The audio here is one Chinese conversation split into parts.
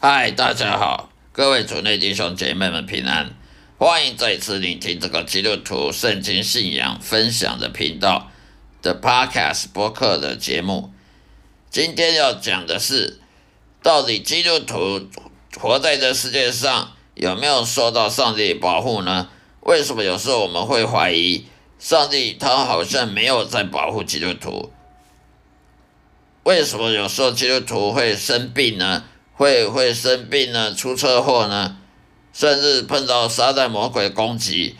嗨，大家好，各位主内弟兄姐妹们平安，欢迎再次聆听这个基督徒圣经信仰分享的频道的 Podcast 播客的节目。今天要讲的是，到底基督徒活在这世界上有没有受到上帝保护呢？为什么有时候我们会怀疑上帝他好像没有在保护基督徒？为什么有时候基督徒会生病呢？会会生病呢？出车祸呢？甚至碰到撒旦魔鬼攻击，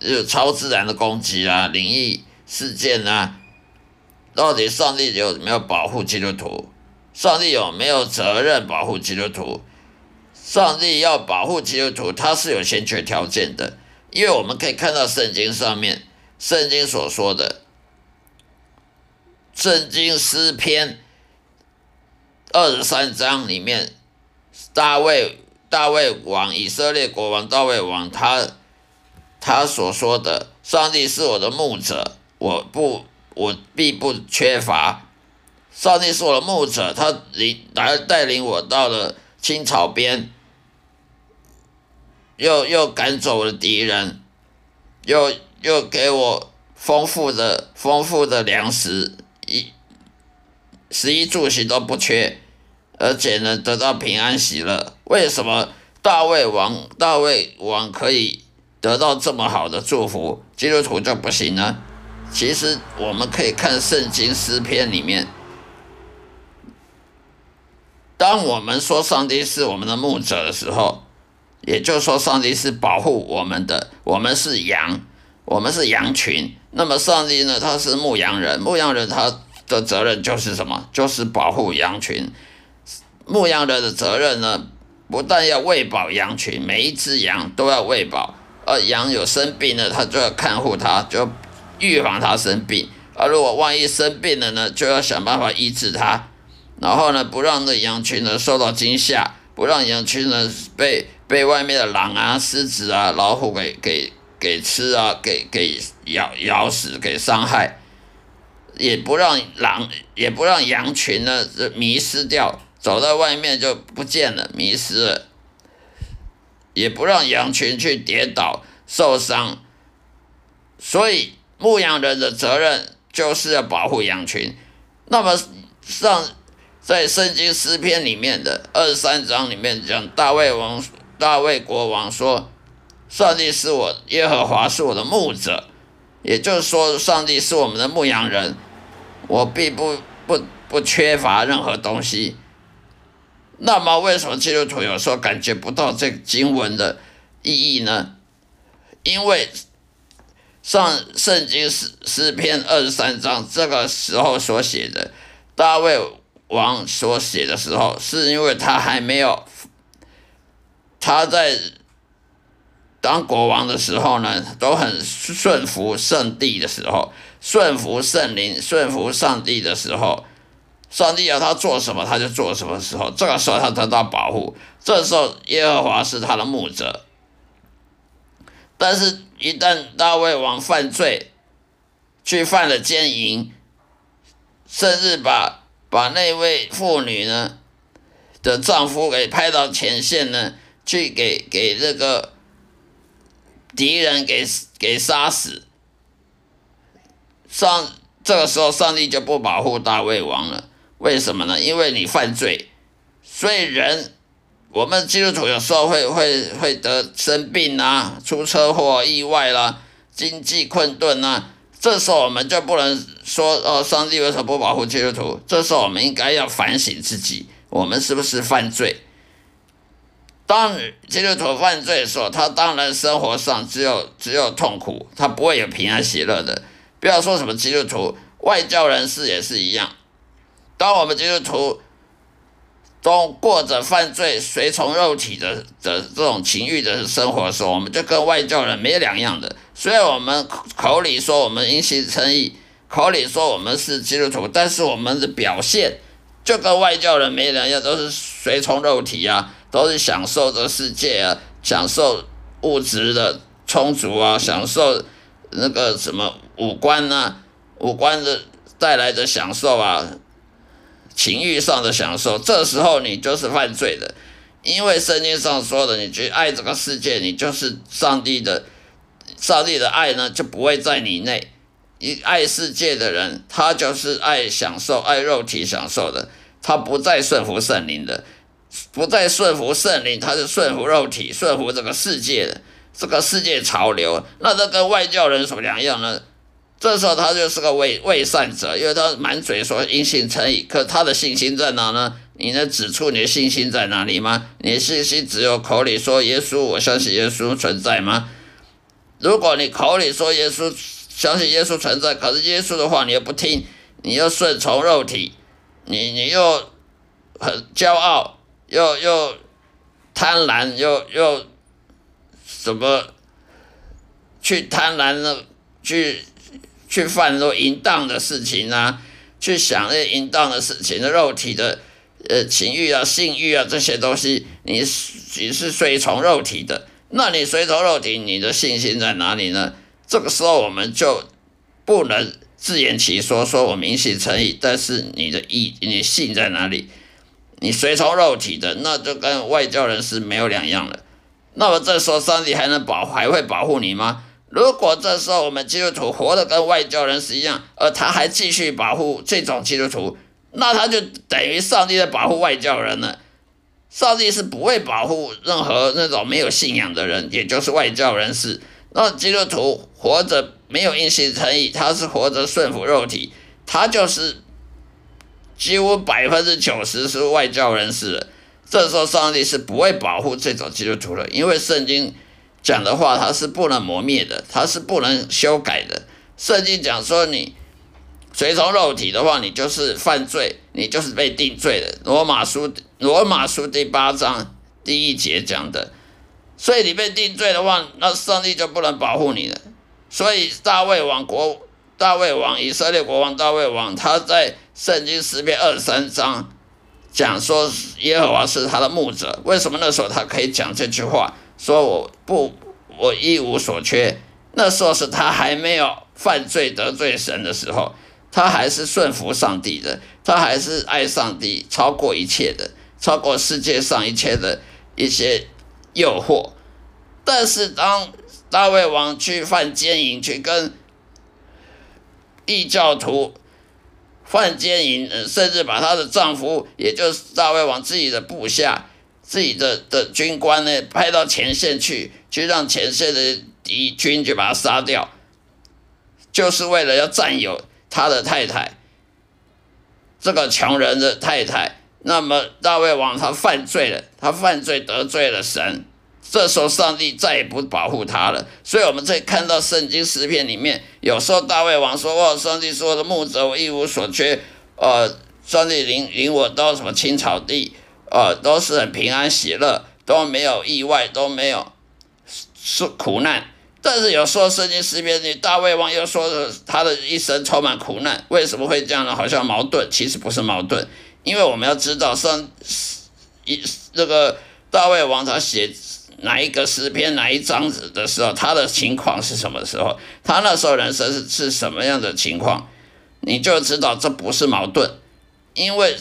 就超自然的攻击啊，灵异事件啊？到底上帝有没有保护基督徒？上帝有没有责任保护基督徒？上帝要保护基督徒，他是有先决条件的，因为我们可以看到圣经上面，圣经所说的，圣经诗篇。二十三章里面，大卫大卫王以色列国王大卫王他他所说的，上帝是我的牧者，我不我必不缺乏。上帝是我的牧者，他领来带领我到了青草边，又又赶走了敌人，又又给我丰富的丰富的粮食，食衣住行都不缺。而且呢，得到平安喜乐。为什么大卫王大卫王可以得到这么好的祝福，基督徒就不行呢？其实我们可以看圣经诗篇里面，当我们说上帝是我们的牧者的时候，也就是说上帝是保护我们的，我们是羊，我们是羊群。那么上帝呢，他是牧羊人，牧羊人他的责任就是什么？就是保护羊群。牧羊人的责任呢，不但要喂饱羊群，每一只羊都要喂饱。而羊有生病了，他就要看护它，就预防它生病。而如果万一生病了呢，就要想办法医治它。然后呢，不让那羊群呢受到惊吓，不让羊群呢被被外面的狼啊、狮子啊、老虎给给给吃啊，给给咬咬死，给伤害。也不让狼，也不让羊群呢迷失掉。走到外面就不见了，迷失了，也不让羊群去跌倒受伤，所以牧羊人的责任就是要保护羊群。那么上在圣经诗篇里面的二十三章里面讲，大卫王大卫国王说：“上帝是我耶和华是我的牧者，也就是说，上帝是我们的牧羊人，我并不不不缺乏任何东西。”那么，为什么基督徒有时候感觉不到这经文的意义呢？因为上圣经诗诗篇二十三章这个时候所写的，大卫王所写的时候，是因为他还没有他在当国王的时候呢，都很顺服圣帝的时候，顺服圣灵、顺服上帝的时候。上帝要他做什么，他就做什么。时候，这个时候他得到保护，这时候耶和华是他的牧者。但是，一旦大卫王犯罪，去犯了奸淫，甚至把把那位妇女呢的丈夫给派到前线呢，去给给这个敌人给给杀死，上这个时候上帝就不保护大卫王了。为什么呢？因为你犯罪，所以人，我们基督徒有时候会会会得生病啊，出车祸、意外啦，经济困顿啊，这时候我们就不能说哦，上帝为什么不保护基督徒？这时候我们应该要反省自己，我们是不是犯罪？当基督徒犯罪的时候，他当然生活上只有只有痛苦，他不会有平安喜乐的。不要说什么基督徒，外教人士也是一样。当我们基督徒都过着犯罪、随从肉体的的这种情欲的生活的时候，我们就跟外教人没两样的。虽然我们口里说我们因信称义，口里说我们是基督徒，但是我们的表现就跟外教人没两样，都是随从肉体啊，都是享受这世界啊，享受物质的充足啊，享受那个什么五官啊，五官的带来的享受啊。情欲上的享受，这时候你就是犯罪的，因为圣经上说的，你去爱这个世界，你就是上帝的，上帝的爱呢就不会在你内。一爱世界的人，他就是爱享受、爱肉体享受的，他不再顺服圣灵的，不再顺服圣灵，他是顺服肉体、顺服这个世界的这个世界潮流。那这跟外教人什么两样呢？这时候他就是个伪伪善者，因为他满嘴说因信称义，可他的信心在哪呢？你能指出你的信心在哪里吗？你的信心只有口里说耶稣，我相信耶稣存在吗？如果你口里说耶稣，相信耶稣存在，可是耶稣的话你又不听，你又顺从肉体，你你又很骄傲，又又贪婪，又又什么去贪婪的去去犯那淫荡的事情啊，去想那些淫荡的事情的肉体的呃情欲啊、性欲啊这些东西，你你是随从肉体的，那你随从肉体，你的信心在哪里呢？这个时候我们就不能自圆其说，说我明信诚意，但是你的意，你信在哪里？你随从肉体的，那就跟外教人是没有两样了。那么这时候上帝还能保，还会保护你吗？如果这时候我们基督徒活的跟外教人是一样，而他还继续保护这种基督徒，那他就等于上帝在保护外教人了。上帝是不会保护任何那种没有信仰的人，也就是外教人士。那基督徒活着没有硬性诚意，他是活着顺服肉体，他就是几乎百分之九十是外教人士了。这时候上帝是不会保护这种基督徒的，因为圣经讲的话他是不能磨灭的，他是不能修改的。圣经讲说你随从肉体的话，你就是犯罪，你就是被定罪的。罗马书罗马书第八章第一节讲的。所以你被定罪的话，那上帝就不能保护你了。所以大卫王国，大卫王以色列国王大卫王，他在圣经诗篇二十三章讲说耶和华是他的牧者。为什么那时候他可以讲这句话？说我不，我一无所缺。那时候是他还没有犯罪得罪神的时候，他还是顺服上帝的，他还是爱上帝超过一切的，超过世界上一切的一些。诱惑，但是当大卫王去犯奸淫，去跟异教徒犯奸淫，甚至把她的丈夫，也就是大卫王自己的部下、自己的的军官呢，派到前线去，去让前线的敌军就把他杀掉，就是为了要占有他的太太，这个穷人的太太。那么大卫王他犯罪了，他犯罪得罪了神，这时候上帝再也不保护他了。所以我们在看到圣经诗篇里面，有时候大卫王说：“哦，上帝说的牧者，我一无所缺。呃，上帝领领我到什么青草地，呃，都是很平安喜乐，都没有意外，都没有是苦难。但是有时候圣经诗篇里，大卫王又说他的一生充满苦难，为什么会这样呢？好像矛盾，其实不是矛盾。”因为我们要知道上一那个大卫王他写哪一个诗篇哪一章子的时候，他的情况是什么时候？他那时候人生是是什么样的情况？你就知道这不是矛盾。因为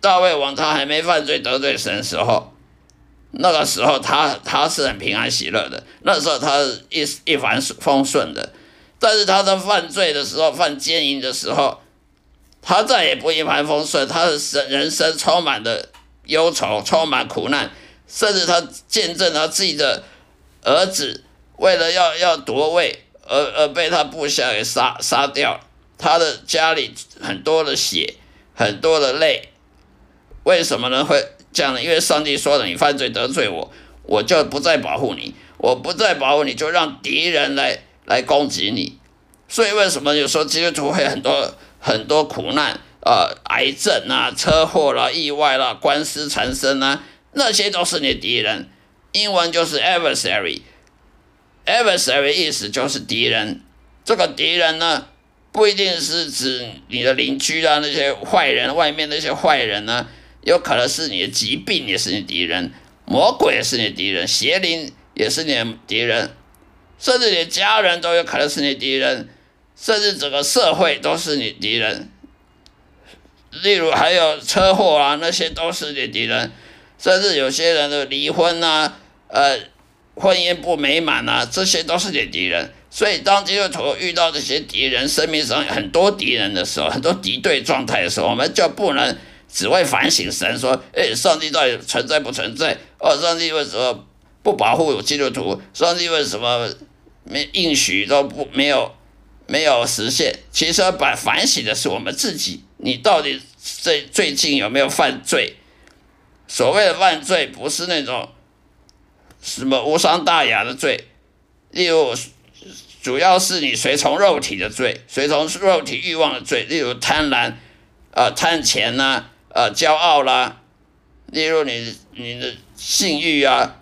大卫王他还没犯罪得罪神的时候，那个时候他他是很平安喜乐的，那时候他一一帆风顺的。但是他在犯罪的时候，犯奸淫的时候。他再也不一帆风顺，他的生人生充满了忧愁，充满苦难，甚至他见证他自己的儿子为了要要夺位而而被他部下给杀杀掉，他的家里很多的血，很多的泪，为什么呢？会这样呢？因为上帝说了，你犯罪得罪我，我就不再保护你，我不再保护你，就让敌人来来攻击你，所以为什么有时候基督徒会很多？很多苦难，呃，癌症啊，车祸啦，意外啦，官司缠身啊，那些都是你的敌人。英文就是 adversary，adversary 意思就是敌人。这个敌人呢，不一定是指你的邻居啊，那些坏人，外面那些坏人呢，有可能是你的疾病也是你敌人，魔鬼也是你敌人，邪灵也是你的敌人，甚至你的家人都有可能是你敌人。甚至整个社会都是你敌人，例如还有车祸啊，那些都是你敌人。甚至有些人的离婚啊，呃，婚姻不美满啊，这些都是你敌人。所以，当基督徒遇到这些敌人，生命上很多敌人的时候，很多敌对状态的时候，我们就不能只会反省神，说：“哎，上帝到底存在不存在？哦，上帝为什么不保护基督徒？上帝为什么没应许都不没有没有实现？”其实，把反省的是我们自己，你到底最最近有没有犯罪？所谓的犯罪，不是那种什么无伤大雅的罪，例如。主要是你随从肉体的罪，随从肉体欲望的罪，例如贪婪，呃，贪钱呐，呃，骄傲啦，例如你你的性欲啊，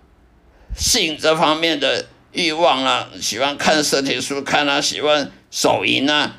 性这方面的欲望啊，喜欢看色情书看啊，喜欢手淫啊，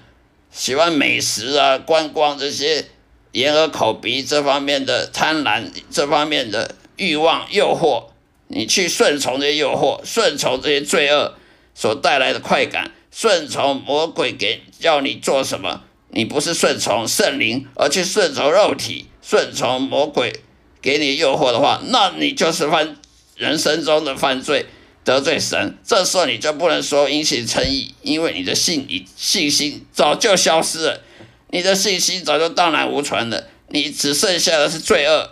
喜欢美食啊，观光这些眼耳口鼻这方面的贪婪，这方面的欲望诱惑，你去顺从这些诱惑，顺从这些罪恶。所带来的快感，顺从魔鬼给叫你做什么，你不是顺从圣灵，而去顺从肉体，顺从魔鬼给你诱惑的话，那你就是犯人生中的犯罪，得罪神。这时候你就不能说因信称义，因为你的信你信心早就消失了，你的信心早就荡然无存了，你只剩下的是罪恶。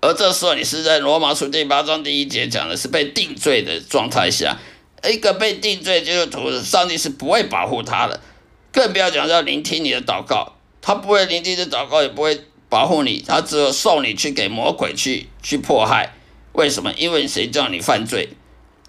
而这时候你是在罗马书第八章第一节讲的是被定罪的状态下。一个被定罪基督徒，上帝是不会保护他的，更不要讲要聆听你的祷告，他不会聆听的祷告，也不会保护你，他只有送你去给魔鬼去去迫害。为什么？因为谁叫你犯罪？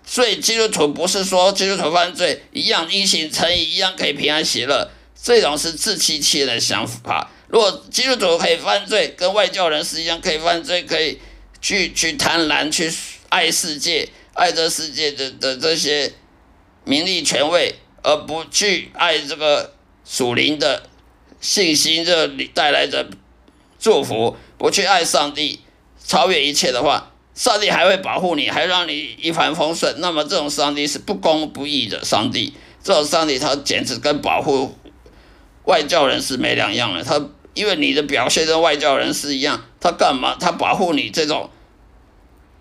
所以基督徒不是说基督徒犯罪一样因行成义，一样可以平安喜乐，这种是自欺欺人的想法。如果基督徒可以犯罪，跟外教人士一样可以犯罪，可以去去贪婪，去爱世界。爱这世界的的这些名利权位，而不去爱这个属灵的信心，这里带来的祝福，不去爱上帝，超越一切的话，上帝还会保护你，还让你一帆风顺。那么这种上帝是不公不义的上帝，这种上帝他简直跟保护外教人士没两样了。他因为你的表现跟外教人士一样，他干嘛？他保护你这种。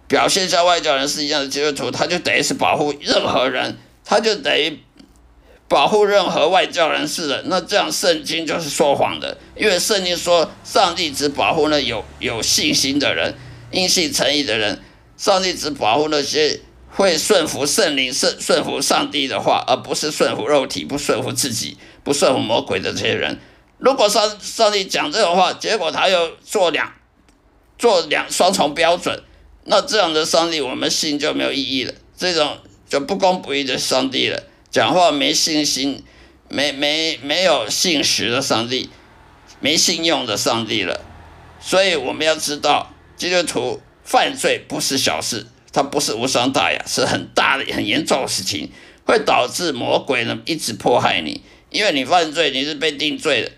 表现像外教人士一样的基督徒，他就等于是保护任何人，他就等于保护任何外教人士的。那这样圣经就是说谎的，因为圣经说上帝只保护那有有信心的人、因信诚意的人。上帝只保护那些会顺服圣灵、顺顺服上帝的话，而不是顺服肉体、不顺服自己、不顺服魔鬼的这些人。如果上上帝讲这种话，结果他又做两做两双重标准。那这样的上帝，我们信就没有意义了。这种就不公不义的上帝了，讲话没信心、没没没有信实的上帝，没信用的上帝了。所以我们要知道，基督徒犯罪不是小事，它不是无伤大雅，是很大的、很严重的事情，会导致魔鬼呢一直迫害你，因为你犯罪，你是被定罪的。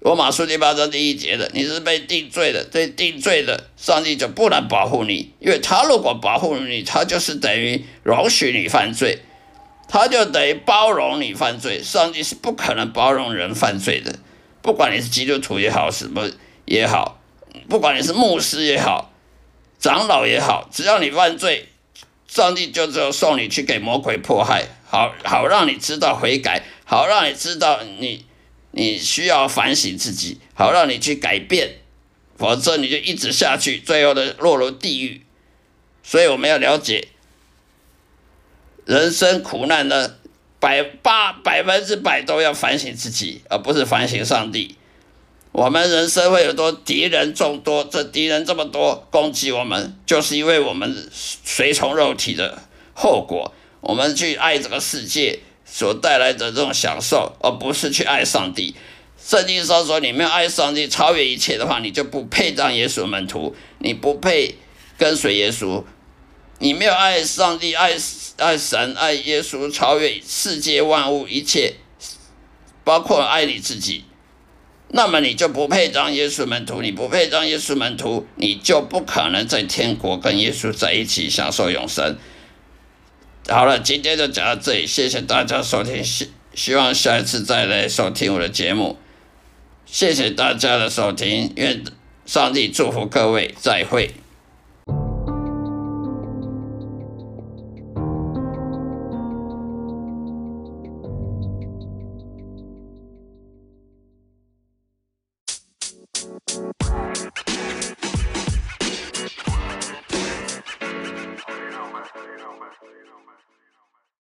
罗马书第八章第一节的，你是被定罪的，被定罪的，上帝就不能保护你，因为他如果保护你，他就是等于容许你犯罪，他就等于包容你犯罪。上帝是不可能包容人犯罪的，不管你是基督徒也好，什么也好，不管你是牧师也好，长老也好，只要你犯罪，上帝就只有送你去给魔鬼迫害，好好让你知道悔改，好让你知道你。你需要反省自己，好让你去改变，否则你就一直下去，最后的落入地狱。所以我们要了解，人生苦难呢百八百分之百都要反省自己，而不是反省上帝。我们人生会有多敌人众多，这敌人这么多攻击我们，就是因为我们随从肉体的后果，我们去爱这个世界。所带来的这种享受，而不是去爱上帝。圣经上说，你没有爱上帝，超越一切的话，你就不配当耶稣门徒，你不配跟随耶稣。你没有爱上帝、爱爱神、爱耶稣，超越世界万物一切，包括爱你自己，那么你就不配当耶稣门徒。你不配当耶稣门徒，你就不可能在天国跟耶稣在一起享受永生。好了，今天就讲到这里，谢谢大家收听，希希望下一次再来收听我的节目，谢谢大家的收听，愿上帝祝福各位，再会。